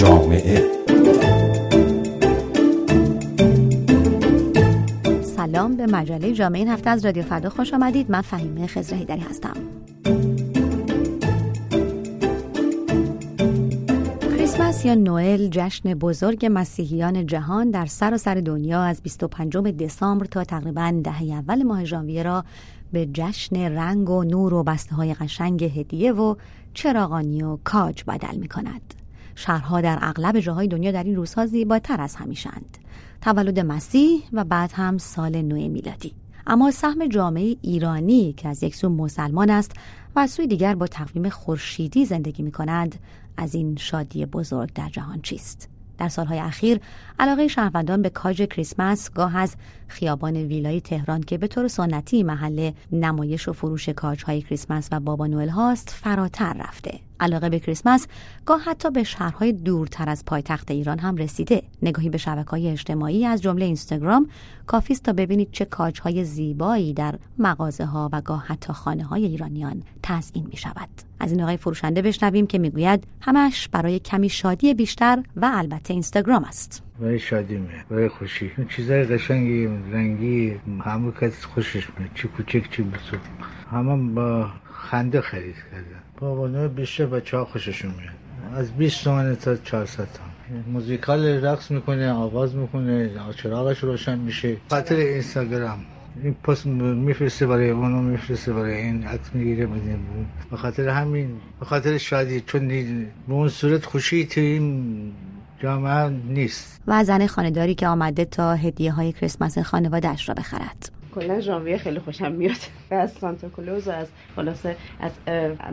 جامعه. سلام به مجله جامعه این هفته از رادیو فردا خوش آمدید. من فهیمه خزر دری هستم. کریسمس یا نوئل جشن بزرگ مسیحیان جهان در سراسر سر دنیا از 25 دسامبر تا تقریبا دهه اول ماه ژانویه را به جشن رنگ و نور و بسته های قشنگ هدیه و چراغانی و کاج بدل می کند. شهرها در اغلب جاهای دنیا در این روزها زیباتر از همیشند. تولد مسیح و بعد هم سال نو میلادی. اما سهم جامعه ایرانی که از یک سو مسلمان است و از سوی دیگر با تقویم خورشیدی زندگی می کند از این شادی بزرگ در جهان چیست؟ در سالهای اخیر علاقه شهروندان به کاج کریسمس گاه از خیابان ویلای تهران که به طور سنتی محل نمایش و فروش کاج های کریسمس و بابا نوئل هاست فراتر رفته. علاقه به کریسمس گاه حتی به شهرهای دورتر از پایتخت ایران هم رسیده. نگاهی به شبکه های اجتماعی از جمله اینستاگرام کافی است تا ببینید چه کاج های زیبایی در مغازه ها و گاه حتی خانه های ایرانیان تزیین می شود از این آقای فروشنده بشنویم که می‌گوید همش برای کمی شادی بیشتر و البته اینستاگرام است. برای شادی می برای خوشی چیزای قشنگی رنگی همه کس خوشش میاد. چی کوچک چی بزرگ. همه با خنده خرید کردن. بابا بیشتر بچه ها خوششون میاد. از 20 تومن تا 400 تومن. موزیکال رقص می‌کنه آواز می‌کنه چراغش روشن میشه. خاطر اینستاگرام. این پست میفرسته برای اونو میفرسته برای این عکس می‌گیره میدیم به خاطر همین به خاطر شادی چون به اون صورت خوشی تو این جامعه نیست. و زن خانداری که آمده تا هدیه های کریسمس خانوادهش را بخرد. کلا ژانویه خیلی خوشم میاد. و از سانتا کلوز و از خلاصه از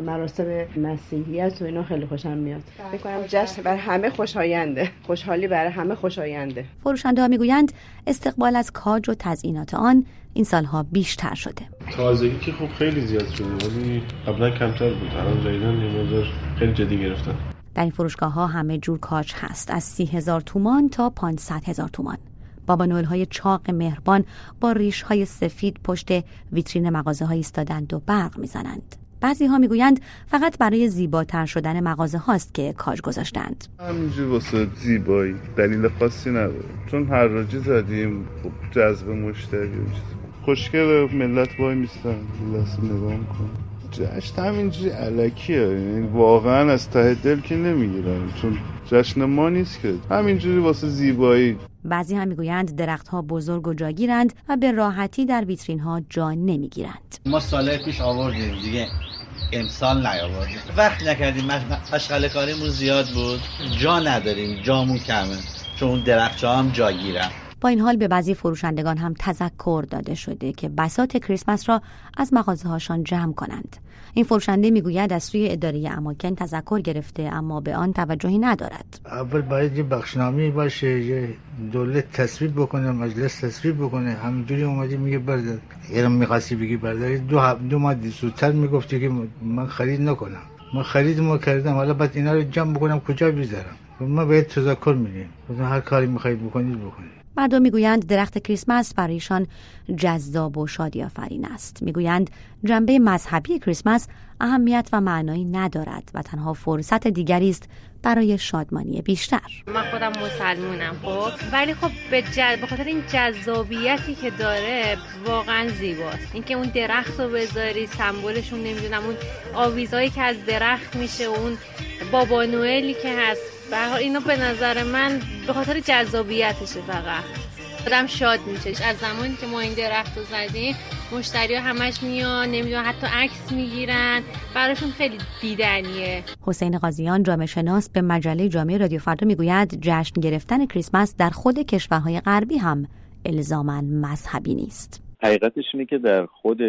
مراسم مسیحیت و اینا خیلی خوشم میاد. فکر کنم جشن بر همه خوشاینده. خوشحالی برای همه خوشاینده. فروشنده ها می‌گویند استقبال از کاج و تزیینات آن این سالها بیشتر شده. تازگی که خب خیلی زیاد شده ولی قبلا کمتر بود. الان جدیدن خیلی جدی گرفتن. در این فروشگاه ها همه جور کاج هست از سی هزار تومان تا 500 هزار تومان. بابا نوئل های چاق مهربان با ریش های سفید پشت ویترین مغازه های ایستادند و برق می‌زنند. بعضی ها می‌گویند فقط برای زیباتر شدن مغازه هاست که کاج گذاشتند. همینجور واسه زیبایی دلیل خاصی نداره. چون هر راجی زدیم خب جذب مشتری خوشگل ملت وای میستن نگاه میکن جشن همینجوری علکیه یعنی واقعا از ته دل که نمی‌گیرن چون جشن ما نیست که. همینجوری واسه زیبایی. بعضی هم می‌گویند درختها بزرگ و جاگیرند و به راحتی در ویترین ها جا نمی‌گیرند. ما ساله پیش آوردیم دیگه. امسال نیاوردیم. وقت نکردیم. مشغله کاریمون زیاد بود. جا نداریم. جامون کمه. چون اون درخت هم جاگیرن. با این حال به بعضی فروشندگان هم تذکر داده شده که بسات کریسمس را از مغازه هاشان جمع کنند. این فروشنده می‌گوید از سوی اداره اماکن تذکر گرفته اما به آن توجهی ندارد. اول باید یه بخشنامی باشه یه دولت تصویب بکنه مجلس تصویب بکنه. همینجوری اومدی میگه بردار ایران می‌خواستی بگی برداری؟ دو, دو ماه زودتر می‌گفتی که من خرید نکنم. من خرید ما کردم حالا بعد اینا رو جمع بکنم کجا بیذارم ما باید تذکر میدیم. هر کاری می‌خواید بکنید بکنید. مردم می‌گویند درخت کریسمس برایشان جذاب و شادی آفرین است. می‌گویند جنبه مذهبی کریسمس اهمیت و معنایی ندارد و تنها فرصت دیگری است برای شادمانی بیشتر. من خودم مسلمونم خب. ولی خب به. به خاطر این جذابیتی که داره واقعا زیباست. اینکه اون درخت رو بذاری سمبولشون نمی‌دونم اون آویزایی که از درخت میشه و اون بابا نوئلی که هست. به اینو به نظر من به خاطر جذابیتشه فقط. آدم شاد میشه از زمانی که ما این درخت رو زدیم مشتری ها همش میان نمی‌دونم حتی عکس می‌گیرن. براشون خیلی دیدنیه حسین قاضیان جامعه شناس به مجله جامعه رادیو فردا می‌گوید جشن گرفتن کریسمس در خود کشورهای غربی هم الزاما مذهبی نیست. حقیقتش اینه که در خود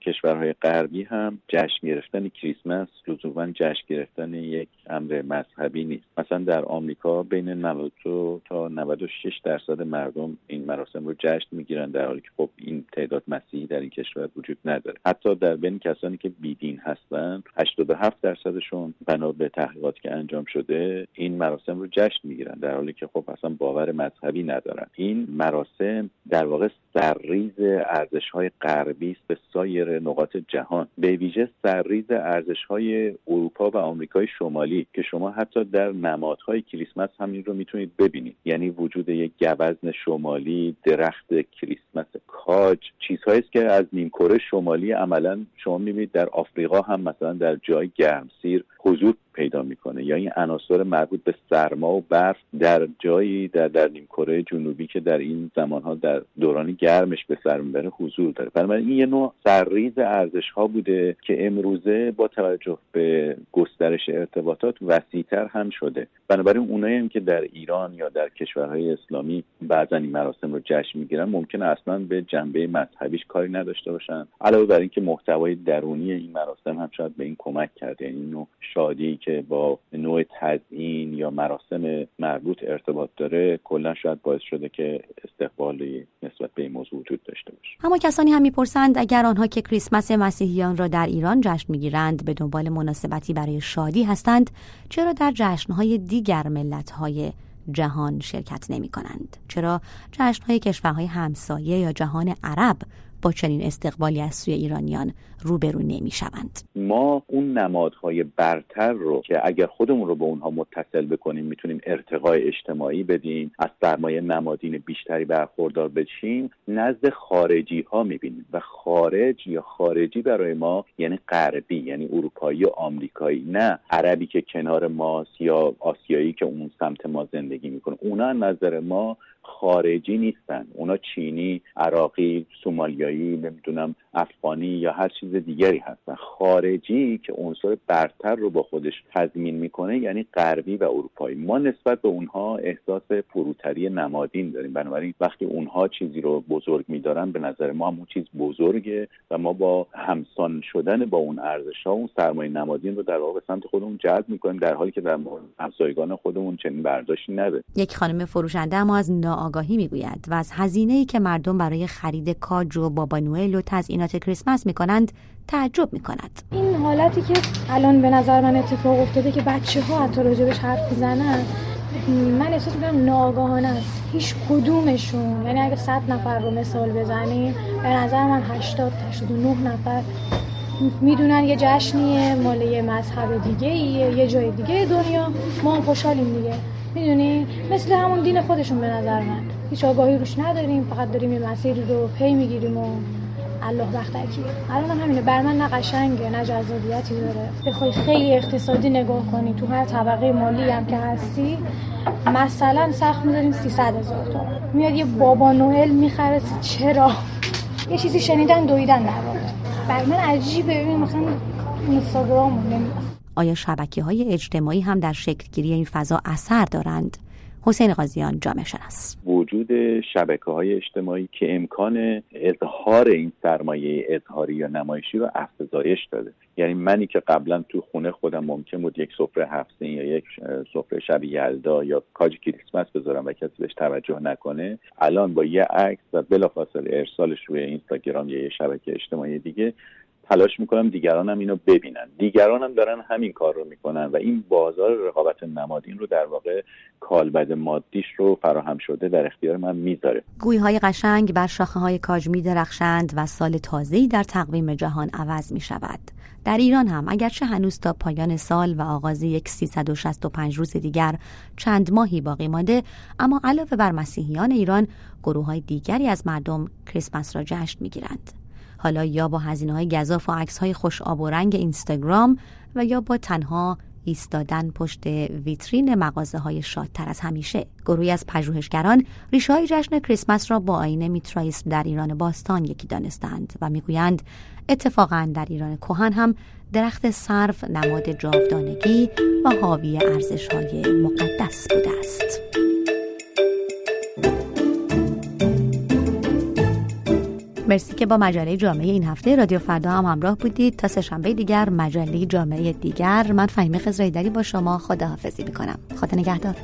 کشورهای غربی هم جشن گرفتن کریسمس لزوما جشن گرفتن یک امر مذهبی نیست. مثلا در آمریکا بین 92 تا 96 درصد مردم این مراسم رو جشن می‌گیرن در حالی که خب این تعداد مسیحی در این کشور وجود نداره. حتی در بین کسانی که بیدین هستن 87 درصدشون بنا به تحقیقاتی که انجام شده این مراسم رو جشن می‌گیرن در حالی که خب اصلا باور مذهبی ندارن. این مراسم در واقع سرریز ارزش های غربی است به سایر نقاط جهان. به ویژه سرریز ارزش های اروپا و آمریکای شمالی که شما حتی در نمادهای کریسمس همین رو می‌تونید ببینید. یعنی وجود یک گوزن شمالی درخت کریسمس کاج چیزهایی است که از نیمکره شمالی عملا شما می‌بینید در آفریقا هم مثلا در جای گرمسیر حضور پیدا می‌کنه. یا این عناصر مربوط به سرما و برف در جایی در در نیمکره جنوبی که در این زمانها در دوران گرمش به سر می‌بره حضور داره. بنابراین این یه نوع سرریز ارزش ها بوده که امروزه با توجه به گسترش ارتباطات وسیعتر هم شده. بنابراین اونایی هم که در ایران یا در کشورهای اسلامی بعضا این مراسم رو جشن می‌گیرن ممکنه اصلا به جنبه مذهبیش کاری نداشته باشن. علاوه بر اینکه محتوای درونی این مراسم هم شاید به این کمک کرده یعنی نوع شادی که با نوع تزیین یا مراسم مربوط ارتباط داره کلا شاید باعث شده که استقبالی نسبت به این موضوع وجود داشته باشه اما کسانی هم می‌پرسند اگر آنها که کریسمس مسیحیان را در ایران جشن می‌گیرند به دنبال مناسبتی برای شادی هستند چرا در جشنهای دیگر ملتهای جهان شرکت نمی کنند؟ چرا جشنهای کشورهای همسایه یا جهان عرب با چنین استقبالی از سوی ایرانیان روبرو نمی‌شوند. ما اون نمادهای برتر رو که اگر خودمون رو به اونها متصل بکنیم می‌تونیم ارتقای اجتماعی بدیم از سرمایه نمادین بیشتری برخوردار بشیم نزد خارجی ها می‌بینیم. و خارج یا خارجی برای ما یعنی غربی یعنی اروپایی و آمریکایی نه عربی که کنار ماست یا آسیایی که اون سمت ما زندگی می‌کنه. اونا نظر ما خارجی نیستن. اونا چینی عراقی سومالیایی نمی‌دونم افغانی یا هر چیز دیگری هستن. خارجی که عنصر برتر رو با خودش تضمین می‌کنه یعنی غربی و اروپایی. ما نسبت به اونها احساس فروتری نمادین داریم. بنابراین وقتی اونها چیزی رو بزرگ میدارن به نظر ما هم اون چیز بزرگه و ما با همسان شدن با اون ارزش ها اون سرمایه نمادین رو در واقع سمت خودمون جلب می‌کنیم در حالی که در همسایگان خودمون چنین برداشتی نداره یک خانم فروشنده اما از ناآگاهی می‌گوید و از هزینه ای که مردم برای خرید کاج و بابا نوئل و تزیینات کریسمس می‌کنند تعجب می‌کند. این حالتی که الان به نظر من اتفاق افتاده که بچه ها حتی راجبش حرف می‌زنن من احساس می‌کنم ناگاهانه است. هیچ کدومشون. یعنی اگه صد نفر رو مثال بزنیم به نظر من 80 89 نفر می‌دونن یه جشنیه مال یه مذهب دیگه یه جای دیگه دنیا. ما خوشحالیم دیگه. می‌دونی؟ مثل همون دین خودشون به نظر من. هیچ آگاهی روش نداریم فقط داریم یه مسیری رو پی می‌گیریم و الله بختکی الان هم همینه بر من نه قشنگه نه جذابیتی داره. بخوای خیلی اقتصادی نگاه کنی تو هر طبقه مالی هم که هستی مثلا سخت می‌ذاریم 300 هزار تومن میاد یه بابا نوئل می‌خره چرا؟ یه چیزی شنیدن دویدن در بر من عجیبه مثلا اینستاگرام آیا شبکه های اجتماعی هم در شکلگیری این فضا اثر دارند؟ حسین قاضیان جامعه شناس. وجود شبکه های اجتماعی که امکان اظهار این سرمایه اظهاری یا نمایشی رو افزایش داده. یعنی منی که قبلا تو خونه خودم ممکن بود یک سفره هفته یا یک سفره شب یلدا یا کاج کریسمس بذارم و کسی بهش توجه نکنه الان با یه عکس و بلافاصله ارسالش روی اینستاگرام یا یه شبکه اجتماعی دیگه تلاش می‌کنم دیگران هم اینو ببینن. دیگران هم دارن همین کار رو می‌کنن و این بازار رقابت نمادین رو در واقع کالبد مادیش رو فراهم شده در اختیار من می‌ذاره. گویی های قشنگ بر شاخه های کاج می درخشند و سال تازه‌ای در تقویم جهان عوض می شود در ایران هم اگرچه هنوز تا پایان سال و آغاز یک 365 روز دیگر چند ماهی باقی مانده اما علاوه بر مسیحیان ایران گروه های دیگری از مردم کریسمس را جشن می‌گیرند. حالا یا با هزینه های گذاف و عکس های خوش آب و رنگ اینستاگرام و یا با تنها ایستادن پشت ویترین مغازه های شادتر از همیشه. گروهی از پژوهشگران ریشه های جشن کریسمس را با آین میترایس در ایران باستان یکی دانستند و می‌گویند اتفاقا در ایران کهن هم درخت صرف نماد جاودانگی و حاوی ارزش های مقدس بوده است. مرسی که با مجله جامعه این هفته. رادیو فردا هم همراه بودید. تا سهشنبه دیگر مجله جامعه دیگر. من فهیمه خزرایدری با شما خداحافظی می‌کنم. خدا نگهدار.